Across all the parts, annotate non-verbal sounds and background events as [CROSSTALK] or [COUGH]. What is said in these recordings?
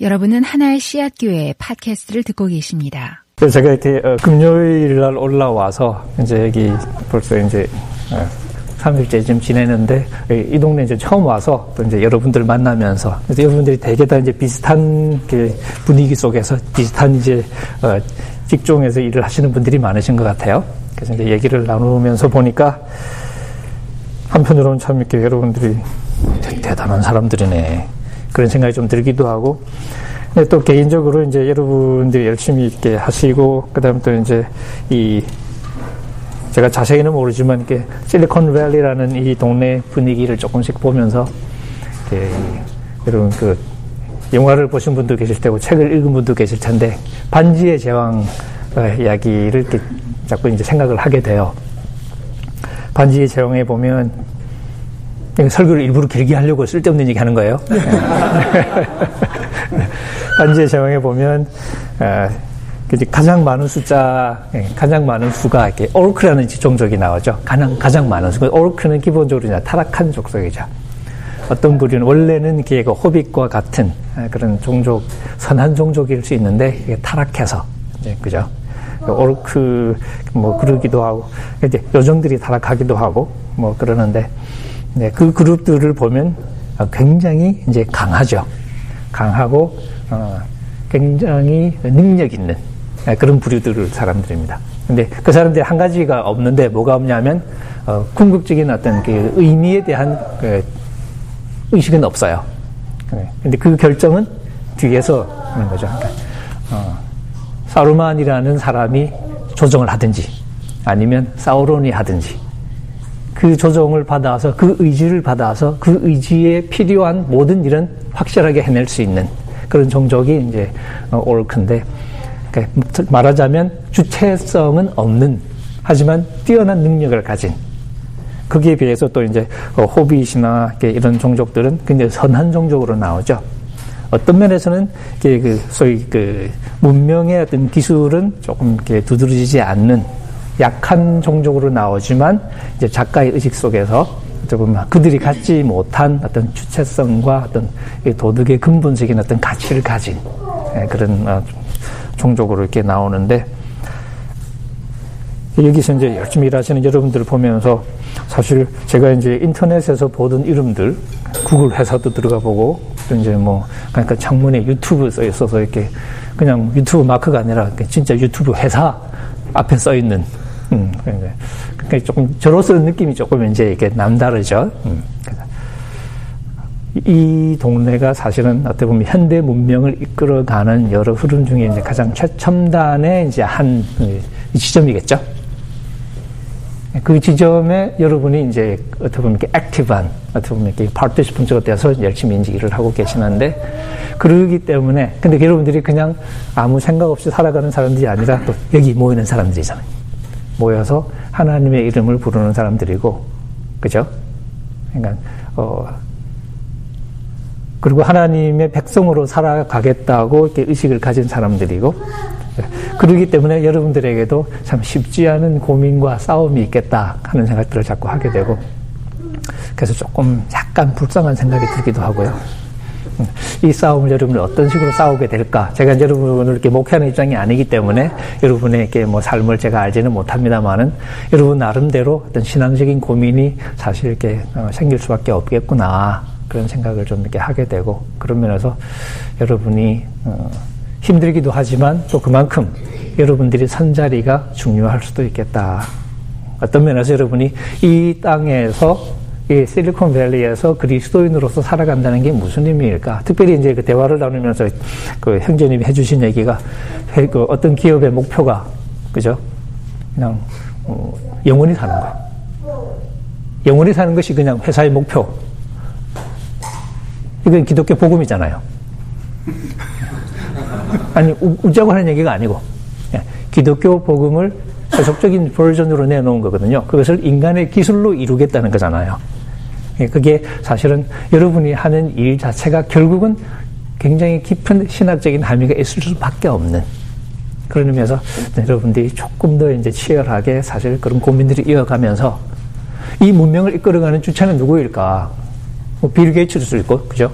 여러분은 하나의 씨앗 교회 팟캐스트를 듣고 계십니다. 제가 이렇게 어, 금요일 날 올라와서 이제 여기 벌써 이제 어, 3일째 좀 지내는데 이 동네 이제 처음 와서 또 이제 여러분들 만나면서 여러분들이 대개 다 이제 비슷한 그 분위기 속에서 비슷한 이제 어, 직종에서 일을 하시는 분들이 많으신 것 같아요. 그래서 이제 얘기를 나누면서 보니까 한편으로는 참 이렇게 여러분들이 대단한 사람들이네. 그런 생각이 좀 들기도 하고 또 개인적으로 이제 여러분들이 열심히 있게 하시고 그다음 또 이제 이 제가 자세히는 모르지만 이렇게 실리콘밸리라는 이 동네 분위기를 조금씩 보면서 여러분 그 영화를 보신 분도 계실 테고 책을 읽은 분도 계실 텐데 반지의 제왕 이야기를 이렇게 자꾸 이제 생각을 하게 돼요. 반지의 제왕에 보면 설교를 일부러 길게 하려고 쓸데없는 얘기 하는 거예요. [LAUGHS] 반지의 제왕에 보면, 어, 가장 많은 숫자, 예, 가장 많은 수가 이렇게 오르크라는 종족이 나오죠. 가장, 가장 많은 수. 오르크는 기본적으로 이제 타락한 족속이죠. 어떤 부류는 원래는 이게 그 호빗과 같은 아, 그런 종족, 선한 종족일 수 있는데 이게 타락해서, 그죠? 오르크 뭐 그러기도 하고 이제 요정들이 타락하기도 하고 뭐 그러는데 네, 그 그룹들을 보면 굉장히 이제 강하죠. 강하고 어, 굉장히 능력 있는 네, 그런 부류들 사람들입니다. 근데 그 사람들이 한 가지가 없는데 뭐가 없냐면 어, 궁극적인 어떤 그 의미에 대한 그 의식은 없어요. 네, 근데 그 결정은 뒤에서 하는 거죠. 그러니까, 어, 사루만이라는 사람이 조정을 하든지 아니면 사우론이 하든지 그 조정을 받아서 그 의지를 받아서 그 의지에 필요한 모든 일은 확실하게 해낼 수 있는 그런 종족이 이제 올크인데 그러니까 말하자면 주체성은 없는 하지만 뛰어난 능력을 가진 거기에 비해서 또 이제 어, 호빗이나 이런 종족들은 굉장히 선한 종족으로 나오죠. 어떤 면에서는 그 소위 그 문명의 어떤 기술은 조금 이렇게 두드러지지 않는 약한 종족으로 나오지만 이제 작가의 의식 속에서 그들이 갖지 못한 어떤 주체성과 어떤 도덕의 근본적인 어떤 가치를 가진 예, 그런 어, 종족으로 이렇게 나오는데 여기서 이제 열심히 일하시는 여러분들을 보면서 사실 제가 이제 인터넷에서 보던 이름들 구글 회사도 들어가 보고 또 이제 뭐 그러니까 창문에 유튜브 써 있어서 이렇게 그냥 유튜브 마크가 아니라 진짜 유튜브 회사 앞에 써 있는 음, 그러니까 조금 저로서는 느낌이 조금 이제 이렇게 남다르죠. 음, 이 동네가 사실은 어떻게 보면 현대 문명을 이끌어가는 여러 흐름 중에 이제 가장 최첨단의 이제 한그 지점이겠죠. 그 지점에 여러분이 이제 어떻게 보면 이렇게 액티브한, 어떻게 보면 이렇게 파트시펀트가 되어서 열심히 이제 일을 하고 계시는데, 그러기 때문에, 근데 여러분들이 그냥 아무 생각 없이 살아가는 사람들이 아니라 또 여기 모이는 사람들이잖아요. 모여서 하나님의 이름을 부르는 사람들이고, 그죠? 그러니까, 어, 그리고 하나님의 백성으로 살아가겠다고 이렇게 의식을 가진 사람들이고, 그러기 때문에 여러분들에게도 참 쉽지 않은 고민과 싸움이 있겠다 하는 생각들을 자꾸 하게 되고, 그래서 조금 약간 불쌍한 생각이 들기도 하고요. 이 싸움을 여러분이 어떤 식으로 싸우게 될까? 제가 여러분을 이렇게 목회하는 입장이 아니기 때문에 여러분에게 뭐 삶을 제가 알지는 못합니다만은 여러분 나름대로 어떤 신앙적인 고민이 사실 이렇게 어, 생길 수밖에 없겠구나. 그런 생각을 좀 이렇게 하게 되고 그런 면에서 여러분이 어, 힘들기도 하지만 또 그만큼 여러분들이 선 자리가 중요할 수도 있겠다. 어떤 면에서 여러분이 이 땅에서 이 실리콘밸리에서 그리스도인으로서 살아간다는 게 무슨 의미일까? 특별히 이제 그 대화를 나누면서 그 형제님이 해주신 얘기가 그 어떤 기업의 목표가 그죠? 그냥 어, 영원히 사는 거. 영원히 사는 것이 그냥 회사의 목표. 이건 기독교 복음이잖아요. 아니 웃자고 하는 얘기가 아니고 예, 기독교 복음을 세속적인 버전으로 내놓은 거거든요. 그것을 인간의 기술로 이루겠다는 거잖아요. 예, 그게 사실은 여러분이 하는 일 자체가 결국은 굉장히 깊은 신학적인 함의가 있을 수밖에 없는 그런 의미에서 여러분들이 조금 더 이제 치열하게 사실 그런 고민들이 이어가면서 이 문명을 이끌어가는 주체는 누구일까? 뭐 빌 게이츠일 수 있고, 그죠?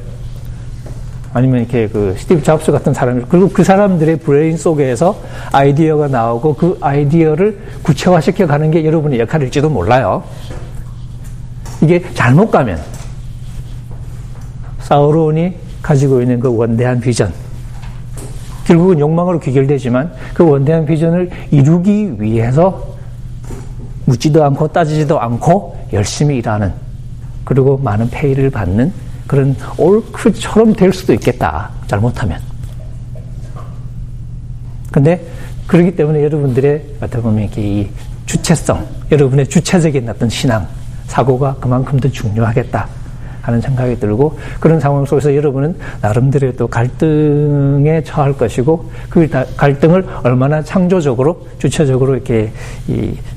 아니면 이렇게 그 스티브 잡스 같은 사람들 그리고 그 사람들의 브레인 속에서 아이디어가 나오고 그 아이디어를 구체화시켜 가는 게 여러분의 역할일지도 몰라요. 이게 잘못 가면 사우론이 가지고 있는 그 원대한 비전 결국은 욕망으로 귀결되지만 그 원대한 비전을 이루기 위해서 묻지도 않고 따지지도 않고 열심히 일하는 그리고 많은 페이를 받는 그런 올크처럼 될 수도 있겠다. 잘못하면. 근데 그렇기 때문에 여러분들의 어떻게 보면 이 주체성, 여러분의 주체적인 어떤 신앙, 사고가 그만큼 더 중요하겠다. 하는 생각이 들고 그런 상황 속에서 여러분은 나름대로 또 갈등에 처할 것이고 그 갈등을 얼마나 창조적으로 주체적으로 이렇게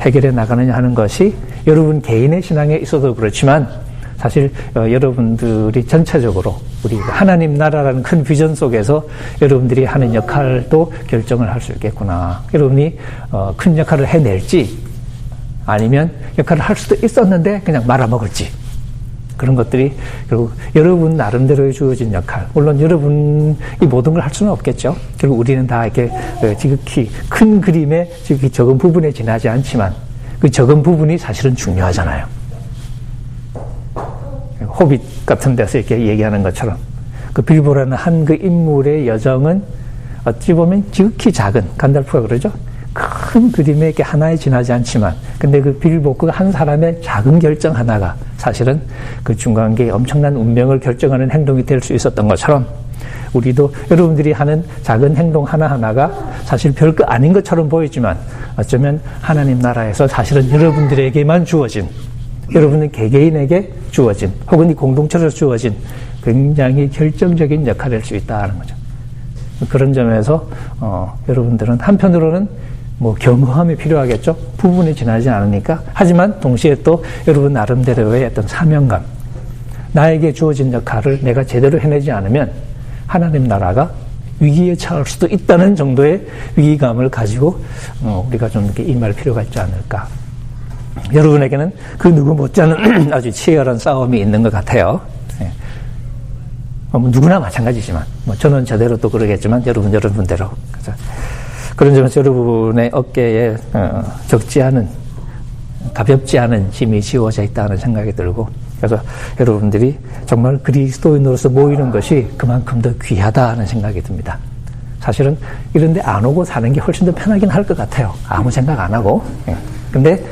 해결해 나가느냐 하는 것이 여러분 개인의 신앙에 있어도 그렇지만 사실 어, 여러분들이 전체적으로 우리 하나님 나라라는 큰 비전 속에서 여러분들이 하는 역할도 결정을 할 수 있겠구나. 여러분이 어, 큰 역할을 해낼지 아니면 역할을 할 수도 있었는데 그냥 말아먹을지 그런 것들이 결국 여러분 나름대로 주어진 역할. 물론 여러분이 모든 걸 할 수는 없겠죠. 결국 우리는 다 이렇게 어, 지극히 큰 그림의 지극히 적은 부분에 지나지 않지만 그 적은 부분이 사실은 중요하잖아요. 호빗 같은 데서 이렇게 얘기하는 것처럼 그 빌보라는 한 그 인물의 여정은 어찌 보면 지극히 작은 간달프가 그러죠. 큰 그림에 이렇게 하나에 지나지 않지만 근데 그 빌보 그한 사람의 작은 결정 하나가 사실은 그 중간계의 엄청난 운명을 결정하는 행동이 될 수 있었던 것처럼 우리도 여러분들이 하는 작은 행동 하나하나가 사실 별거 아닌 것처럼 보이지만 어쩌면 하나님 나라에서 사실은 여러분들에게만 주어진 여러분의 개개인에게 주어진 혹은 이 공동체로 주어진 굉장히 결정적인 역할을 할수 있다는 거죠. 그런 점에서 어, 여러분들은 한편으로는 뭐 겸허함이 필요하겠죠. 부분이 지나지 않으니까. 하지만 동시에 또 여러분 나름대로의 어떤 사명감, 나에게 주어진 역할을 내가 제대로 해내지 않으면 하나님 나라가 위기에 처할 수도 있다는 정도의 위기감을 가지고 어, 우리가 좀 이렇게 임할 필요가 있지 않을까. 여러분에게는 그 누구 못지않은 [CLEARS THROAT] 아주 치열한 싸움이 있는 것 같아요. 예. 뭐 누구나 마찬가지지만, 뭐 저는 저대로 또 그러겠지만 여러분 여러분대로. 그죠? 그런 점에서 여러분의 어깨에 어, 적지 않은 가볍지 않은 짐이 지워져 있다는 생각이 들고 그래서 여러분들이 정말 그리스도인으로서 모이는 것이 그만큼 더 귀하다는 생각이 듭니다. 사실은 이런데 안 오고 사는 게 훨씬 더 편하긴 할 것 같아요. 아무 생각 안 하고. 예. 근데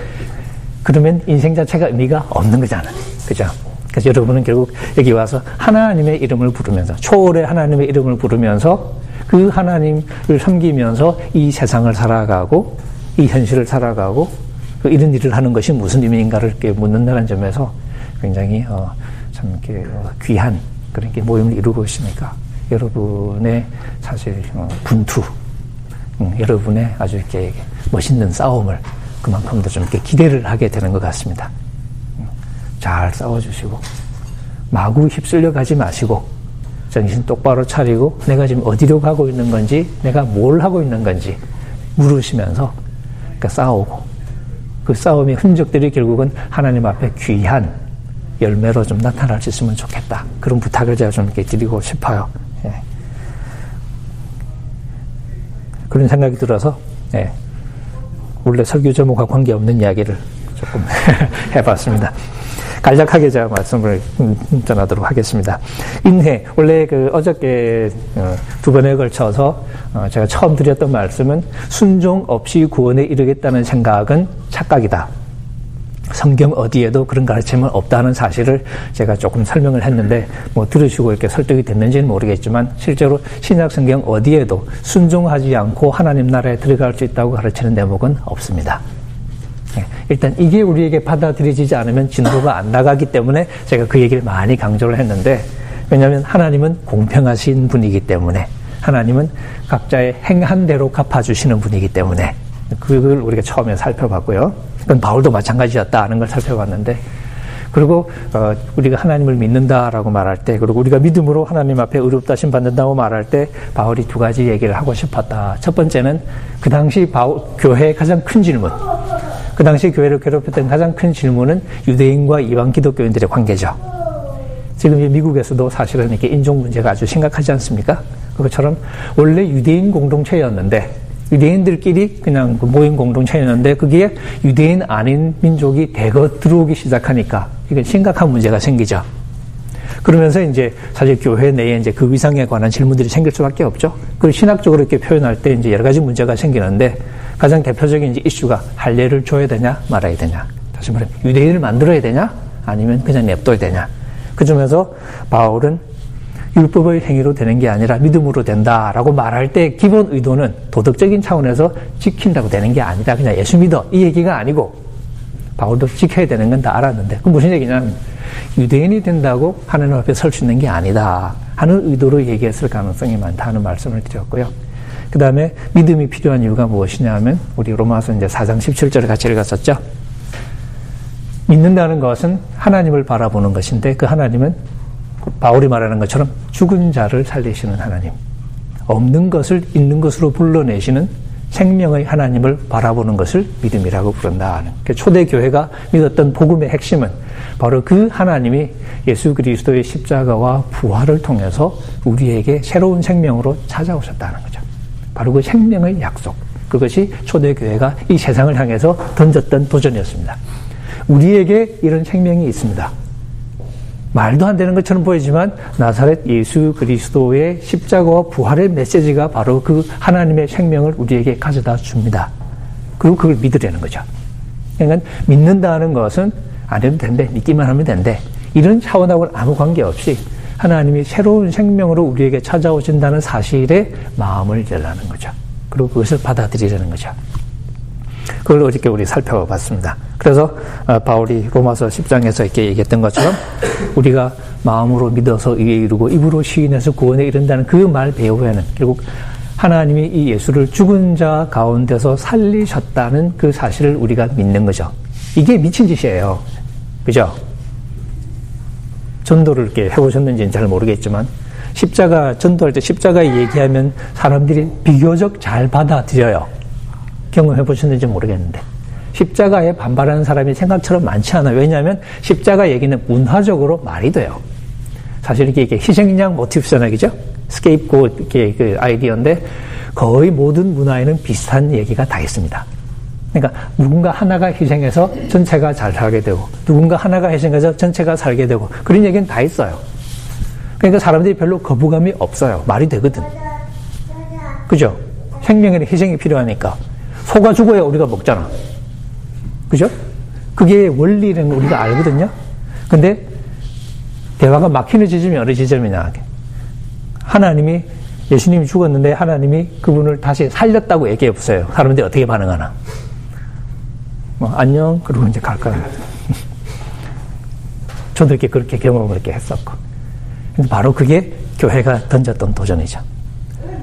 그러면 인생 자체가 의미가 없는 거잖아요. 그죠? 그래서 여러분은 결국 여기 와서 하나님의 이름을 부르면서 초월의 하나님의 이름을 부르면서 그 하나님을 섬기면서 이 세상을 살아가고 이 현실을 살아가고 그 이런 일을 하는 것이 무슨 의미인가를 묻는다는 점에서 굉장히 어, 참 이렇게 어, 귀한 그런 게 모임을 이루고 있으니까 여러분의 사실 어, 분투, 음, 여러분의 아주 이렇게 멋있는 싸움을 그만큼 더 좀 이렇게 기대를 하게 되는 것 같습니다. 음, 잘 싸워주시고 마구 휩쓸려 가지 마시고 정신 똑바로 차리고 내가 지금 어디로 가고 있는 건지 내가 뭘 하고 있는 건지 물으시면서 그러니까 싸우고 그 싸움의 흔적들이 결국은 하나님 앞에 귀한 열매로 좀 나타날 수 있으면 좋겠다. 그런 부탁을 제가 좀 이렇게 드리고 싶어요. 예. 그런 생각이 들어서 예. 원래 설교 제목과 관계없는 이야기를 조금 [LAUGHS] 해봤습니다. 간략하게 제가 말씀을 전하도록 하겠습니다. 인해 원래 그 어저께 어, 두 번에 걸쳐서 어, 제가 처음 드렸던 말씀은 순종 없이 구원에 이르겠다는 생각은 착각이다. 성경 어디에도 그런 가르침은 없다는 사실을 제가 조금 설명을 했는데 뭐 들으시고 이렇게 설득이 됐는지는 모르겠지만 실제로 신약 성경 어디에도 순종하지 않고 하나님 나라에 들어갈 수 있다고 가르치는 대목은 없습니다. 예, 일단 이게 우리에게 받아들여지지 않으면 진도가 안 나가기 때문에 제가 그 얘기를 많이 강조를 했는데 왜냐하면 하나님은 공평하신 분이기 때문에 하나님은 각자의 행한 대로 갚아주시는 분이기 때문에 그걸 우리가 처음에 살펴봤고요. 그건 바울도 마찬가지였다 하는 걸 살펴봤는데 그리고 어, 우리가 하나님을 믿는다라고 말할 때 그리고 우리가 믿음으로 하나님 앞에 의롭다 심 받는다고 말할 때 바울이 두 가지 얘기를 하고 싶었다. 첫 번째는 그 당시 바울, 교회의 가장 큰 질문 그 당시 교회를 괴롭혔던 가장 큰 질문은 유대인과 이방 기독교인들의 관계죠. 지금 미국에서도 사실은 이렇게 인종 문제가 아주 심각하지 않습니까? 그것처럼 원래 유대인 공동체였는데 유대인들끼리 그냥 그 모임 공동체였는데 그게 유대인 아닌 민족이 대거 들어오기 시작하니까 이게 심각한 문제가 생기죠. 그러면서 이제 사실 교회 내에 이제 그 위상에 관한 질문들이 생길 수밖에 없죠. 그리고 신학적으로 이렇게 표현할 때 이제 여러 가지 문제가 생기는데 가장 대표적인 이제 이슈가 할례를 줘야 되냐 말아야 되냐. 다시 말해 유대인을 만들어야 되냐 아니면 그냥 냅둬야 되냐. 그 점에서 바울은 율법의 행위로 되는 게 아니라 믿음으로 된다라고 말할 때 기본 의도는 도덕적인 차원에서 지킨다고 되는 게 아니다. 그냥 예수 믿어. 이 얘기가 아니고 바울도 지켜야 되는 건 다 알았는데 그 무슨 얘기냐면 유대인이 된다고 하나님 앞에 설 수 있는 게 아니다 하는 의도로 얘기했을 가능성이 많다는 말씀을 드렸고요. 그 다음에 믿음이 필요한 이유가 무엇이냐 하면 우리 로마서 이제 4장 17절을 같이 읽었었죠. 믿는다는 것은 하나님을 바라보는 것인데 그 하나님은 바울이 말하는 것처럼 죽은 자를 살리시는 하나님, 없는 것을 있는 것으로 불러내시는 생명의 하나님을 바라보는 것을 믿음이라고 부른다. 그 초대 교회가 믿었던 복음의 핵심은 바로 그 하나님이 예수 그리스도의 십자가와 부활을 통해서 우리에게 새로운 생명으로 찾아오셨다는 거죠. 바로 그 생명의 약속. 그것이 초대 교회가 이 세상을 향해서 던졌던 도전이었습니다. 우리에게 이런 생명이 있습니다. 말도 안 되는 것처럼 보이지만 나사렛 예수 그리스도의 십자가와 부활의 메시지가 바로 그 하나님의 생명을 우리에게 가져다 줍니다. 그리고 그걸 믿으려는 거죠. 그러니까 믿는다는 것은 안 해도 된대. 믿기만 하면 된대. 이런 차원하고는 아무 관계없이 하나님이 새로운 생명으로 우리에게 찾아오신다는 사실에 마음을 열라는 거죠. 그리고 그것을 받아들이려는 거죠. 그걸 어저께 우리 살펴봤습니다. 그래서 어, 바울이 로마서 10장에서 이렇게 얘기했던 것처럼 우리가 마음으로 믿어서 의에 이르고 입으로 시인해서 구원에 이른다는 그 말 배후에는 결국 하나님이 이 예수를 죽은 자 가운데서 살리셨다는 그 사실을 우리가 믿는 거죠. 이게 미친 짓이에요. 그죠? 전도를 이렇게 해보셨는지는 잘 모르겠지만 십자가 전도할 때 십자가 얘기하면 사람들이 비교적 잘 받아들여요. 경험해 보셨는지 모르겠는데 십자가에 반발하는 사람이 생각처럼 많지 않아요. 왜냐하면 십자가 얘기는 문화적으로 말이 돼요. 사실 이게, 이게 희생양 모티브잖아요. 그죠? 스케이프고 그 아이디어인데 거의 모든 문화에는 비슷한 얘기가 다 있습니다. 그러니까 누군가 하나가 희생해서 전체가 잘 살게 되고 누군가 하나가 희생해서 전체가 살게 되고 그런 얘기는 다 있어요. 그러니까 사람들이 별로 거부감이 없어요. 말이 되거든. 그죠? 생명에는 희생이 필요하니까. 소가 죽어야 우리가 먹잖아. 그죠? 그게 원리는 우리가 알거든요. 근데 대화가 막히는 지점이 어느 지점이냐. 하나님이 예수님이 죽었는데 하나님이 그분을 다시 살렸다고 얘기해 보세요. 사람들이 어떻게 반응하나. 뭐, 안녕. 그러고 이제 갈 거야. 저도 이렇게 그렇게 경험을 이렇게 했었고. 바로 그게 교회가 던졌던 도전이죠.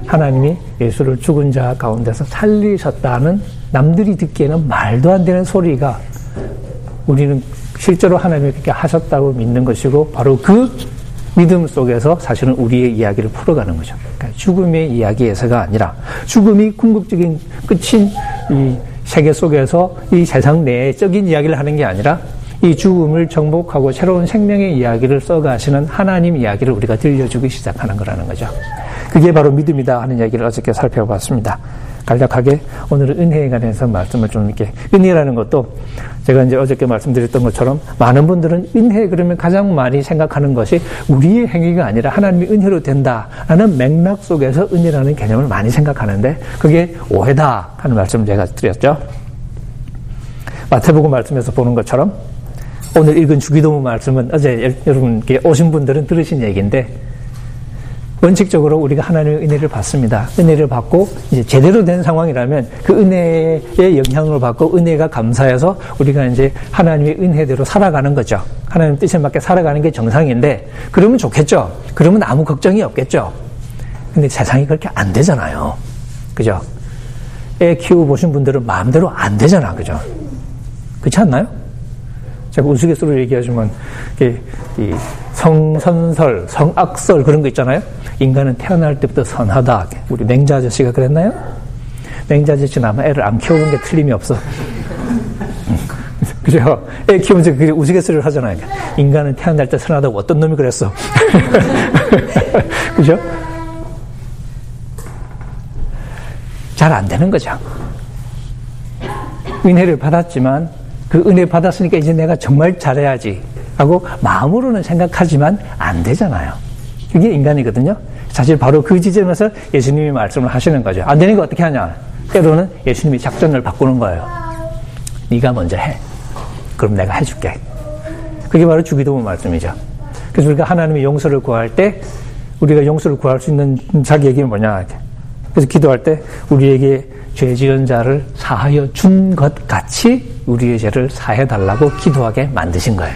하나님이 예수를 죽은 자 가운데서 살리셨다는 남들이 듣기에는 말도 안 되는 소리가 우리는 실제로 하나님이 그렇게 하셨다고 믿는 것이고 바로 그 믿음 속에서 사실은 우리의 이야기를 풀어가는 거죠. 그러니까 죽음의 이야기에서가 아니라 죽음이 궁극적인 끝인 이 세계 속에서 이 세상 내적인 이야기를 하는 게 아니라 이 죽음을 정복하고 새로운 생명의 이야기를 써가시는 하나님 이야기를 우리가 들려주기 시작하는 거라는 거죠. 그게 바로 믿음이다 하는 얘기를 어저께 살펴봤습니다. 간략하게 오늘은 은혜에 관해서 말씀을 좀 이렇게 은혜라는 것도 제가 이제 어저께 말씀드렸던 것처럼 많은 분들은 은혜 그러면 가장 많이 생각하는 것이 우리의 행위가 아니라 하나님의 은혜로 된다라는 맥락 속에서 은혜라는 개념을 많이 생각하는데 그게 오해다 하는 말씀을 제가 드렸죠. 마태복음 말씀에서 보는 것처럼 오늘 읽은 주기도문 말씀은 어제 여러분께 오신 분들은 들으신 얘기인데 원칙적으로 우리가 하나님의 은혜를 받습니다. 은혜를 받고 이제 제대로 된 상황이라면 그 은혜의 영향을 받고 은혜가 감사해서 우리가 이제 하나님의 은혜대로 살아가는 거죠. 하나님 뜻에 맞게 살아가는 게 정상인데 그러면 좋겠죠. 그러면 아무 걱정이 없겠죠. 근데 세상이 그렇게 안 되잖아요. 그죠? 애 키워 보신 분들은 마음대로 안 되잖아. 그죠? 그렇지 않나요? 제가 우스갯소리로 얘기하지만, 이 성선설, 성악설 그런 거 있잖아요. 인간은 태어날 때부터 선하다. 우리 맹자 아저씨가 그랬나요? 맹자 아저씨는 아마 애를 안 키워본 게 틀림이 없어. [LAUGHS] 그죠? 애 키우면서 그 우스갯소리를 하잖아요. 인간은 태어날 때 선하다고 어떤 놈이 그랬어. [LAUGHS] 그죠? 잘 안 되는 거죠. 은혜를 받았지만 그 은혜 받았으니까 이제 내가 정말 잘해야지 하고 마음으로는 생각하지만 안 되잖아요. 그게 인간이거든요. 사실 바로 그 지점에서 예수님이 말씀을 하시는 거죠. 안 되니까 어떻게 하냐? 때로는 예수님이 작전을 바꾸는 거예요. 네가 먼저 해. 그럼 내가 해줄게. 그게 바로 주기도문 말씀이죠. 그래서 우리가 하나님의 용서를 구할 때 우리가 용서를 구할 수 있는 자격이 뭐냐? 그래서 기도할 때 우리에게 죄 지은 자를 사하여 준 것 같이 우리의 죄를 사해 달라고 기도하게 만드신 거예요.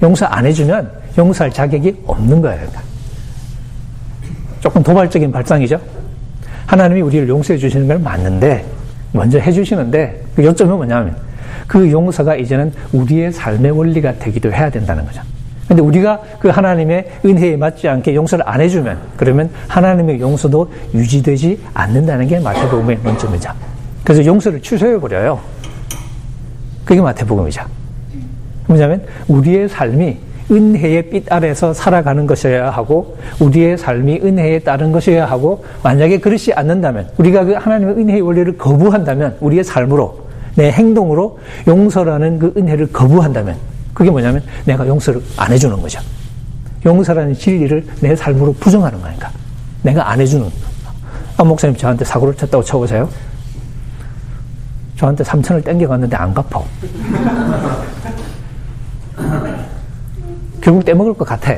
용서 안 해주면 용서할 자격이 없는 거예요. 조금 도발적인 발상이죠. 하나님이 우리를 용서해 주시는 걸 맞는데 먼저 해 주시는데 그 요점은 뭐냐면 그 용서가 이제는 우리의 삶의 원리가 되기도 해야 된다는 거죠. 근데 우리가 그 하나님의 은혜에 맞지 않게 용서를 안 해주면 그러면 하나님의 용서도 유지되지 않는다는 게 마태복음의 논점이죠. 그래서 용서를 취소해 버려요. 그게 마태복음이죠. 뭐냐면 우리의 삶이 은혜의 빛 아래서 살아가는 것이어야 하고 우리의 삶이 은혜에 따른 것이어야 하고 만약에 그렇지 않는다면 우리가 그 하나님의 은혜의 원리를 거부한다면 우리의 삶으로 내 행동으로 용서라는 그 은혜를 거부한다면 그게 뭐냐면 내가 용서를 안 해주는 거죠. 용서라는 진리를 내 삶으로 부정하는 거니까 내가 안 해주는 아 목사님 저한테 사고를 쳤다고 쳐보세요. 저한테 3천을 땡겨갔는데 안 갚어. 결국 떼먹을 것 같아.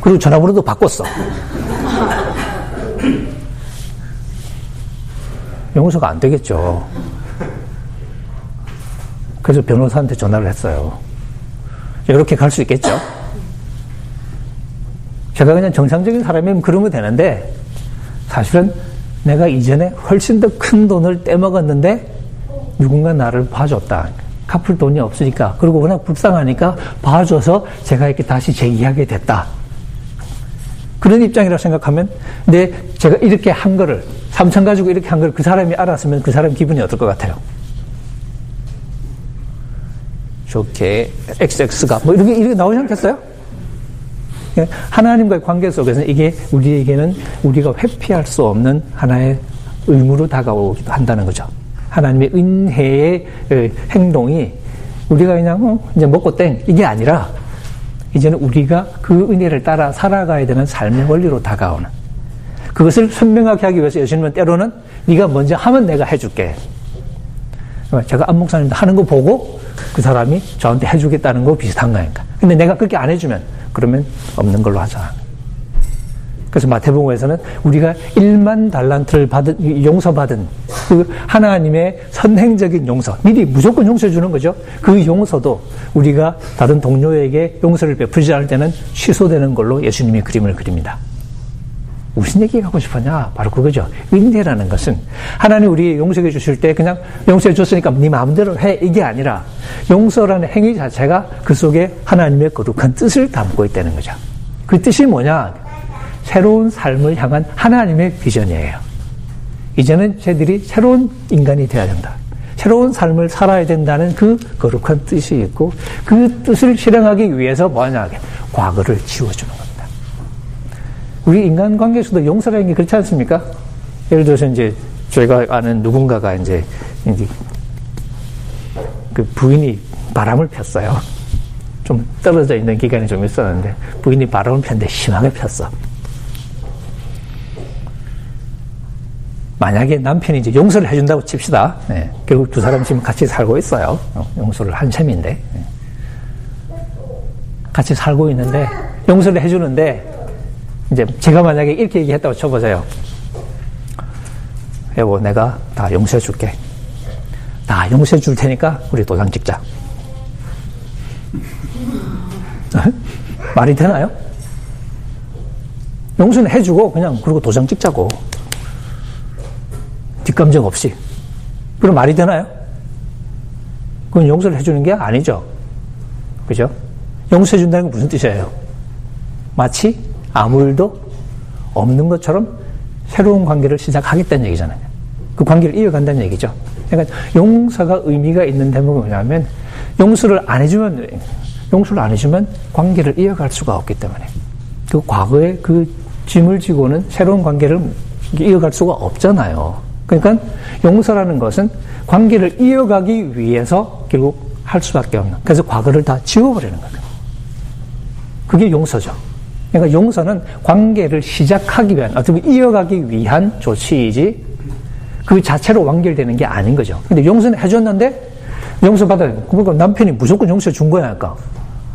그리고 전화번호도 바꿨어. 용서가 안 되겠죠. 그래서 변호사한테 전화를 했어요. 이렇게 갈 수 있겠죠? 제가 그냥 정상적인 사람이면 그러면 되는데, 사실은 내가 이전에 훨씬 더 큰 돈을 떼먹었는데, 누군가 나를 봐줬다. 갚을 돈이 없으니까 그리고 워낙 불쌍하니까 봐줘서 제가 이렇게 다시 제기하게 됐다. 그런 입장이라 생각하면 내 제가 이렇게 한 거를 3천 가지고 이렇게 한 걸 그 사람이 알았으면 그 사람 기분이 어떨 것 같아요? 좋게 XX가 뭐 이렇게 이렇게 나오지 않겠어요? 예, 하나님과의 관계 속에서 이게 우리에게는 우리가 회피할 수 없는 하나의 의무로 다가오기도 한다는 거죠. 하나님의 은혜의 어, 행동이 우리가 그냥 어, 이제 먹고 땡 이게 아니라 이제는 우리가 그 은혜를 따라 살아가야 되는 삶의 원리로 다가오는 그것을 선명하게 하기 위해서 예수님은 때로는 네가 먼저 하면 내가 해줄게. 제가 안 목사님도 하는 거 보고 그 사람이 저한테 해주겠다는 거 비슷한 거니까. 근데 내가 그렇게 안 해주면 그러면 없는 걸로 하자. 그래서 마태복음에서는 우리가 1만 달란트를 받은 용서받은 그 하나님의 선행적인 용서, 미리 무조건 용서해 주는 거죠. 그 용서도 우리가 다른 동료에게 용서를 베풀지 않을 때는 취소되는 걸로 예수님이 그림을 그립니다. 무슨 얘기 하고 싶었냐? 바로 그거죠. 은혜라는 것은 하나님 우리 용서해 주실 때 그냥 용서해 줬으니까 네 마음대로 해 이게 아니라 용서라는 행위 자체가 그 속에 하나님의 거룩한 뜻을 담고 있다는 거죠. 그 뜻이 뭐냐? 새로운 삶을 향한 하나님의 비전이에요. 이제는 쟤들이 새로운 인간이 되어야 된다. 새로운 삶을 살아야 된다는 그 거룩한 뜻이 있고 그 뜻을 실행하기 위해서 뭐하냐 과거를 지워주는. 우리 인간관계에서도 용서라는 게 그렇지 않습니까? 예를 들어서 이제 저희가 아는 누군가가 이제, 이제 그 부인이 바람을 폈어요. 좀 떨어져 있는 기간이 좀 있었는데 부인이 바람을 폈는데 심하게 폈어. 만약에 남편이 이제 용서를 해준다고 칩시다. 네. 결국 두 사람 지금 같이 살고 있어요. 어, 용서를 한 셈인데. 네. 같이 살고 있는데, 용서를 해주는데, 이제 제가 만약에 이렇게 얘기했다고 쳐보세요. 여보, 내가 다 용서해 줄게. 다 용서해 줄 테니까 우리 도장 찍자. 말이 되나요? 용서는 해주고 그냥 그리고 도장 찍자고. 뒷감정 없이. 그럼 말이 되나요? 그건 용서를 해주는 게 아니죠. 그죠? 용서해준다는 건 무슨 뜻이에요? 마치 아무 일도 없는 것처럼 새로운 관계를 시작하겠다는 얘기잖아요. 그 관계를 이어간다는 얘기죠. 그러니까 용서가 의미가 있는 대목은 뭐냐면 용서를 안 해주면 용서를 안 해주면 관계를 이어갈 수가 없기 때문에 그 과거의 그 짐을 지고는 새로운 관계를 이어갈 수가 없잖아요. 그러니까 용서라는 것은 관계를 이어가기 위해서 결국 할 수밖에 없는. 그래서 과거를 다 지워버리는 거예요. 그게 용서죠. 그러니까 용서는 관계를 시작하기 위한, 어떻게 이어가기 위한 조치이지 그 자체로 완결되는 게 아닌 거죠. 근데 용서는 해줬는데 용서 받아야 돼. 그러니까 남편이 무조건 용서 준 거야. 그러니까.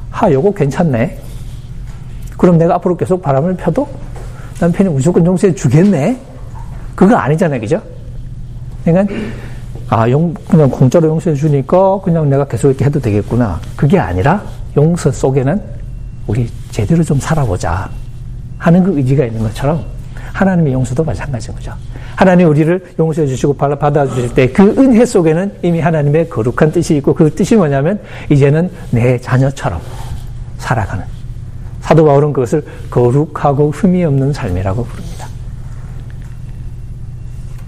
하, 요거 괜찮네. 그럼 내가 앞으로 계속 바람을 펴도 남편이 무조건 용서해 주겠네? 그거 아니잖아요. 그죠? 그러니까, 아, 용, 그냥 공짜로 용서해 주니까 그냥 내가 계속 이렇게 해도 되겠구나. 그게 아니라 용서 속에는 우리 제대로 좀 살아보자 하는 그 의지가 있는 것처럼 하나님의 용서도 마찬가지인 거죠. 하나님 우리를 용서해 주시고 받아주실 때 그 은혜 속에는 이미 하나님의 거룩한 뜻이 있고 그 뜻이 뭐냐면 이제는 내 자녀처럼 살아가는 사도 바울은 그것을 거룩하고 흠이 없는 삶이라고 부릅니다.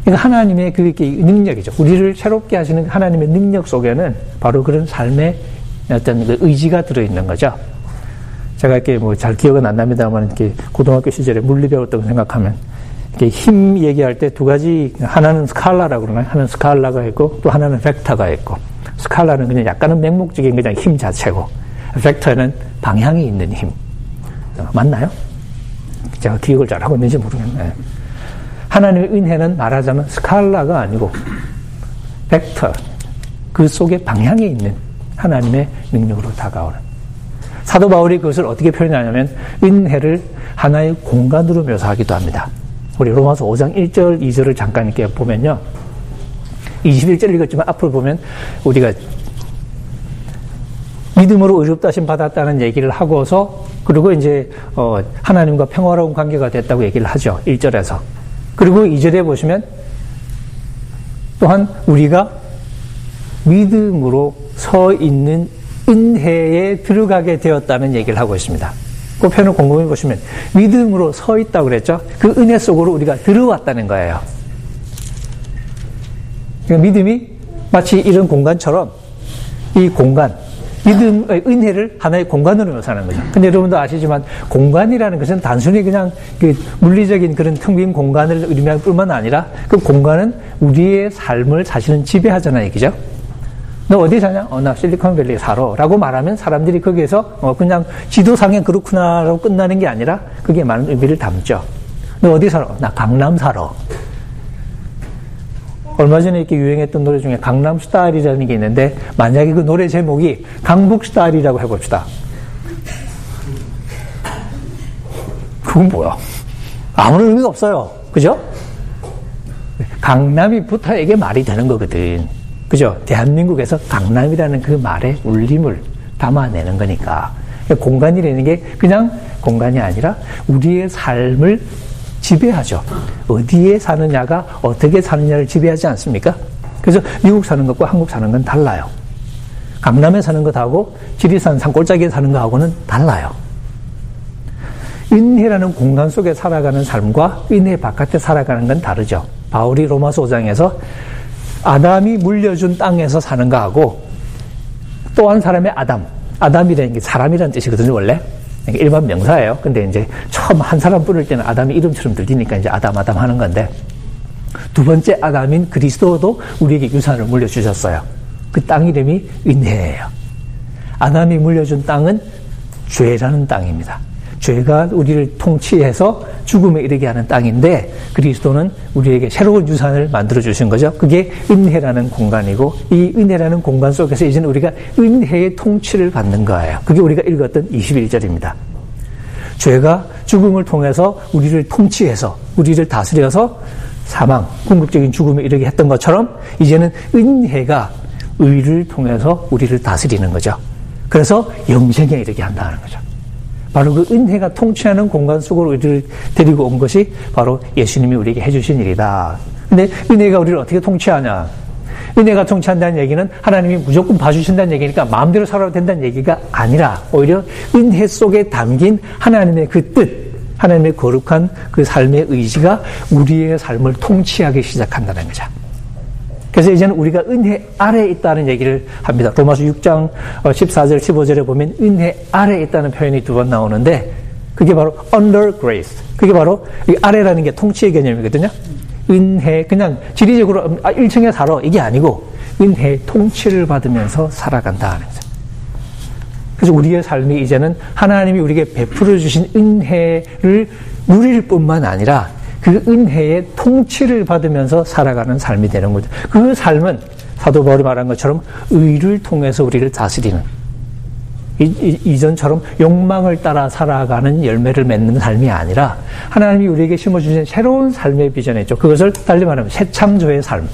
그러니까 하나님의 그 능력이죠. 우리를 새롭게 하시는 하나님의 능력 속에는 바로 그런 삶의 어떤 그 의지가 들어있는 거죠. 제가 이렇게 뭐 잘 기억은 안 납니다만 이렇게 고등학교 시절에 물리 배웠다고 생각하면 이렇게 힘 얘기할 때 두 가지 하나는 스칼라라고 그러나요? 하나는 스칼라가 있고 또 하나는 벡터가 있고 스칼라는 그냥 약간은 맹목적인 그냥 힘 자체고 벡터는 방향이 있는 힘 어, 맞나요? 제가 기억을 잘 하고 있는지 모르겠네. 하나님의 은혜는 말하자면 스칼라가 아니고 벡터 그 속에 방향이 있는 하나님의 능력으로 다가오는 사도 바울이 그것을 어떻게 표현하냐면 은혜를 하나의 공간으로 묘사하기도 합니다. 우리 로마서 5장 1절, 2절을 잠깐 이렇게 보면요. 21절 읽었지만 앞으로 보면 우리가 믿음으로 의롭다 심 받았다는 얘기를 하고서 그리고 이제 어 하나님과 평화로운 관계가 됐다고 얘기를 하죠. 1절에서. 그리고 2절에 보시면 또한 우리가 믿음으로 서 있는 은혜에 들어가게 되었다는 얘기를 하고 있습니다. 그 표현을 곰곰이 보시면 믿음으로 서 있다고 그랬죠. 그 은혜 속으로 우리가 들어왔다는 거예요. 그러니까 믿음이 마치 이런 공간처럼 이 공간, 믿음, 은혜를 하나의 공간으로 묘사하는 거죠. 근데 여러분도 아시지만 공간이라는 것은 단순히 그냥 그 물리적인 그런 텅 빈 공간을 의미할 뿐만 아니라 그 공간은 우리의 삶을 사실은 지배하잖아요. 그죠? 너 어디 사냐? 어, 나 실리콘밸리에 살아. 라고 말하면 사람들이 거기에서 어, 그냥 지도상에 그렇구나라고 끝나는 게 아니라 그게 많은 의미를 담죠. 너 어디 살아? 나 강남 살아. 얼마 전에 이렇게 유행했던 노래 중에 강남 스타일이라는 게 있는데 만약에 그 노래 제목이 강북 스타일이라고 해봅시다. 그건 뭐야? 아무런 의미가 없어요. 그죠? 강남이 이게 말이 되는 거거든. 그죠? 대한민국에서 강남이라는 그 말의 울림을 담아내는 거니까. 공간이라는 게 그냥 공간이 아니라 우리의 삶을 지배하죠. 어디에 사느냐가 어떻게 사느냐를 지배하지 않습니까? 그래서 미국 사는 것과 한국 사는 건 달라요. 강남에 사는 것하고 지리산 산골짜기에 사는 것하고는 달라요. 은혜라는 공간 속에 살아가는 삶과 은혜 바깥에 살아가는 건 다르죠. 바울이 로마서 5장에서 아담이 물려준 땅에서 사는 거하고 또 한 사람의 아담, 아담이라는 게 사람이라는 뜻이거든요, 원래. 일반 명사예요. 근데 이제 처음 한 사람 부를 때는 아담이 이름처럼 들리니까 이제 아담, 아담 하는 건데 두 번째 아담인 그리스도도 우리에게 유산을 물려주셨어요. 그 땅 이름이 은혜예요. 아담이 물려준 땅은 죄라는 땅입니다. 죄가 우리를 통치해서 죽음에 이르게 하는 땅인데 그리스도는 우리에게 새로운 유산을 만들어 주신 거죠. 그게 은혜라는 공간이고 이 은혜라는 공간 속에서 이제는 우리가 은혜의 통치를 받는 거예요. 그게 우리가 읽었던 21절입니다. 죄가 죽음을 통해서 우리를 통치해서 우리를 다스려서 사망, 궁극적인 죽음에 이르게 했던 것처럼 이제는 은혜가 의를 통해서 우리를 다스리는 거죠. 그래서 영생에 이르게 한다는 거죠. 바로 그 은혜가 통치하는 공간 속으로 우리를 데리고 온 것이 바로 예수님이 우리에게 해주신 일이다. 근데 은혜가 우리를 어떻게 통치하냐? 은혜가 통치한다는 얘기는 하나님이 무조건 봐주신다는 얘기니까 마음대로 살아도 된다는 얘기가 아니라 오히려 은혜 속에 담긴 하나님의 그 뜻, 하나님의 거룩한 그 삶의 의지가 우리의 삶을 통치하기 시작한다는 거죠. 그래서 이제는 우리가 은혜 아래에 있다는 얘기를 합니다. 로마서 6장 14절, 어, 15절에 보면 은혜 아래에 있다는 표현이 두 번 나오는데 그게 바로 under grace. 그게 바로 이 아래라는 게 통치의 개념이거든요. 은혜, 그냥 지리적으로 1층에 음, 아, 살아. 이게 아니고 은혜 통치를 받으면서 살아간다. 그래서 우리의 삶이 이제는 하나님이 우리에게 베풀어 주신 은혜를 누릴 뿐만 아니라 그 은혜의 통치를 받으면서 살아가는 삶이 되는 거죠. 그 삶은 사도 바울이 말한 것처럼 의를 통해서 우리를 다스리는 이, 전처럼 욕망을 따라 살아가는 열매를 맺는 삶이 아니라 하나님이 우리에게 심어주신 새로운 삶의 비전이죠. 그것을 달리 말하면 새 창조의 삶.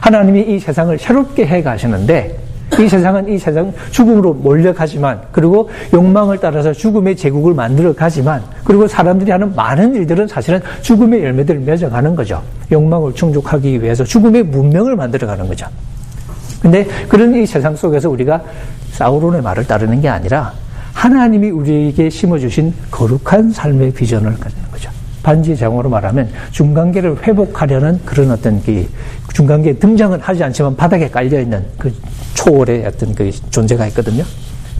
하나님이 이 세상을 새롭게 해 가시는데 이 세상은 이 세상 죽음으로 몰려가지만 그리고 욕망을 따라서 죽음의 제국을 만들어 가지만 그리고 사람들이 하는 많은 일들은 사실은 죽음의 열매들을 맺어가는 거죠. 욕망을 충족하기 위해서 죽음의 문명을 만들어 가는 거죠. 근데 그런 이 세상 속에서 우리가 사우론의 말을 따르는 게 아니라 하나님이 우리에게 심어주신 거룩한 삶의 비전을 가지는 거죠. 반지 장어로 말하면 중간계를 회복하려는 그런 어떤 그 중간계 등장은 하지 않지만 바닥에 깔려 있는 그 초월의 어떤 그 존재가 있거든요.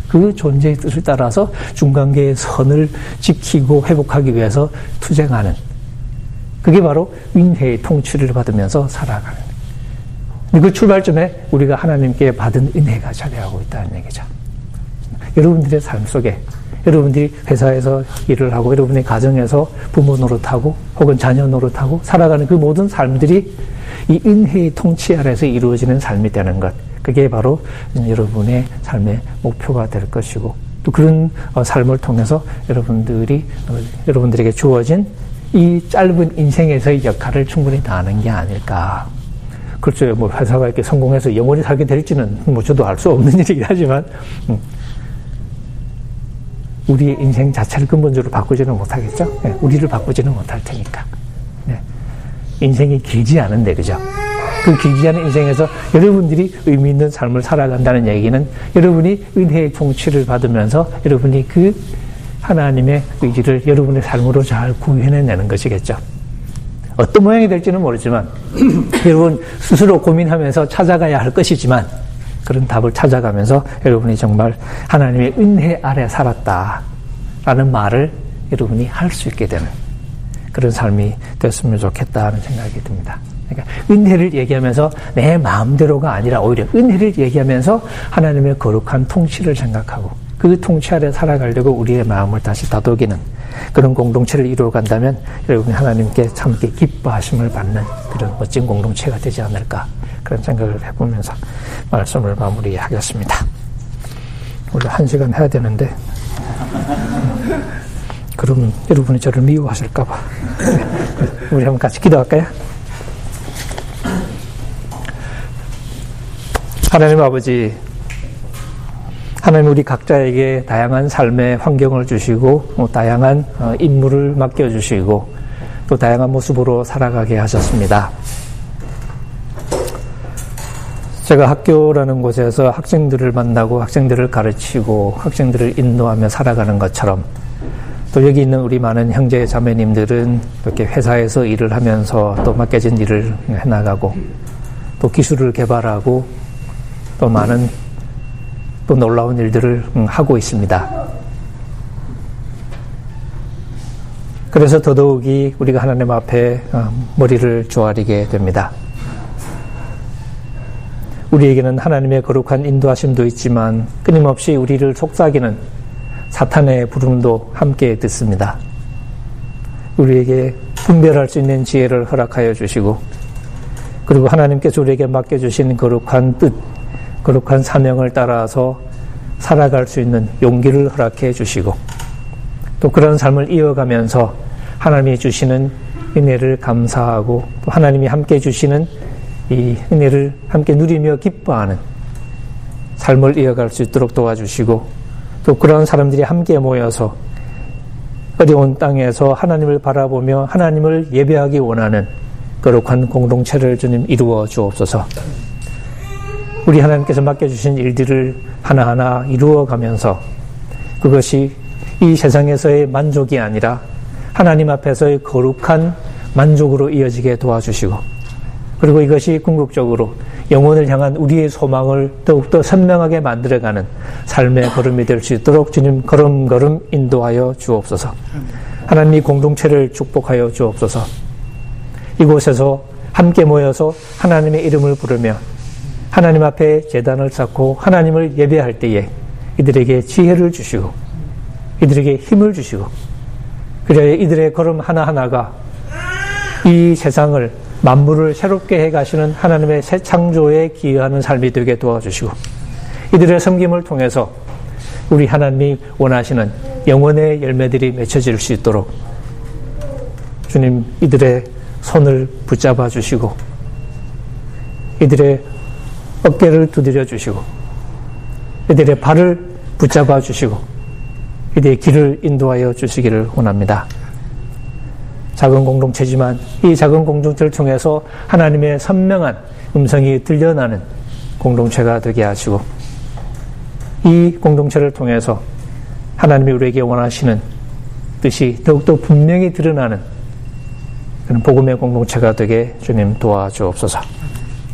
그 존재의 뜻을 따라서 중간계의 선을 지키고 회복하기 위해서 투쟁하는 그게 바로 은혜의 통치를 받으면서 살아가는 그 출발점에 우리가 하나님께 받은 은혜가 자리하고 있다는 얘기죠. 여러분들의 삶 속에 여러분들이 회사에서 일을 하고 여러분의 가정에서 부모 노릇하고 혹은 자녀 노릇하고 살아가는 그 모든 삶들이 이 은혜의 통치 아래서 이루어지는 삶이 되는 것. 그게 바로 여러분의 삶의 목표가 될 것이고 또 그런 어, 삶을 통해서 여러분들이 어, 여러분들에게 주어진 이 짧은 인생에서의 역할을 충분히 다하는 게 아닐까. 그렇죠. 뭐 회사가 이렇게 성공해서 영원히 살게 될지는 뭐 저도 알 수 없는 [LAUGHS] 일이긴 하지만 음. 우리의 인생 자체를 근본적으로 바꾸지는 못하겠죠. 네, 우리를 바꾸지는 못할 테니까. 네. 인생이 길지 않은데 그죠? 그 길지 않은 인생에서 여러분들이 의미 있는 삶을 살아간다는 얘기는 여러분이 은혜의 통치를 받으면서 여러분이 그 하나님의 의지를 여러분의 삶으로 잘 구현해내는 것이겠죠. 어떤 모양이 될지는 모르지만 [CLEARS THROAT] 여러분 스스로 고민하면서 찾아가야 할 것이지만 그런 답을 찾아가면서 여러분이 정말 하나님의 은혜 아래 살았다라는 말을 여러분이 할 수 있게 되는 그런 삶이 됐으면 좋겠다 하는 생각이 듭니다. 그러니까 은혜를 얘기하면서 내 마음대로가 아니라 오히려 은혜를 얘기하면서 하나님의 거룩한 통치를 생각하고 그 통치 아래 살아가려고 우리의 마음을 다시 다독이는 그런 공동체를 이루어 간다면 여러분이 하나님께 참게 기뻐하심을 받는 그런 멋진 공동체가 되지 않을까 그런 생각을 해보면서 말씀을 마무리하겠습니다. 원래 한 시간 해야 되는데 그러면 여러분이 저를 미워하실까봐 우리 한번 같이 기도할까요? 하나님 아버지 하나님 우리 각자에게 다양한 삶의 환경을 주시고 뭐 다양한 어, 임무를 맡겨주시고 또 다양한 모습으로 살아가게 하셨습니다. 제가 학교라는 곳에서 학생들을 만나고 학생들을 가르치고 학생들을 인도하며 살아가는 것처럼 또 여기 있는 우리 많은 형제 자매님들은 이렇게 회사에서 일을 하면서 또 맡겨진 일을 해나가고 또 기술을 개발하고 또 많은 또 놀라운 일들을 음, 하고 있습니다. 그래서 더더욱이 우리가 하나님 앞에 어, 머리를 조아리게 됩니다. 우리에게는 하나님의 거룩한 인도하심도 있지만 끊임없이 우리를 속삭이는 사탄의 부름도 함께 듣습니다. 우리에게 분별할 수 있는 지혜를 허락하여 주시고 그리고 하나님께서 우리에게 맡겨주신 거룩한 뜻, 거룩한 사명을 따라서 살아갈 수 있는 용기를 허락해 주시고 또 그런 삶을 이어가면서 하나님이 주시는 은혜를 감사하고 또 하나님이 함께 주시는 이 은혜를 함께 누리며 기뻐하는 삶을 이어갈 수 있도록 도와주시고 또 그런 사람들이 함께 모여서 어려운 땅에서 하나님을 바라보며 하나님을 예배하기 원하는 거룩한 공동체를 주님 이루어 주옵소서. 우리 하나님께서 맡겨주신 일들을 하나하나 이루어가면서 그것이 이 세상에서의 만족이 아니라 하나님 앞에서의 거룩한 만족으로 이어지게 도와주시고 그리고 이것이 궁극적으로 영혼을 향한 우리의 소망을 더욱더 선명하게 만들어가는 삶의 걸음이 될 수 있도록 주님 걸음걸음 인도하여 주옵소서. 하나님이 공동체를 축복하여 주옵소서. 이곳에서 함께 모여서 하나님의 이름을 부르며 하나님 앞에 재단을 쌓고 하나님을 예배할 때에 이들에게 지혜를 주시고 이들에게 힘을 주시고 그래야 이들의 걸음 하나하나가 이 세상을 만물을 새롭게 해 가시는 하나님의 새 창조에 기여하는 삶이 되게 도와주시고 이들의 섬김을 통해서 우리 하나님이 원하시는 영원의 열매들이 맺혀질 수 있도록 주님 이들의 손을 붙잡아 주시고 이들의 어깨를 두드려 주시고 이들의 발을 붙잡아 주시고 이들의 길을 인도하여 주시기를 원합니다. 작은 공동체지만 이 작은 공동체를 통해서 하나님의 선명한 음성이 들려나는 공동체가 되게 하시고 이 공동체를 통해서 하나님이 우리에게 원하시는 뜻이 더욱더 분명히 드러나는 그런 복음의 공동체가 되게 주님 도와주옵소서.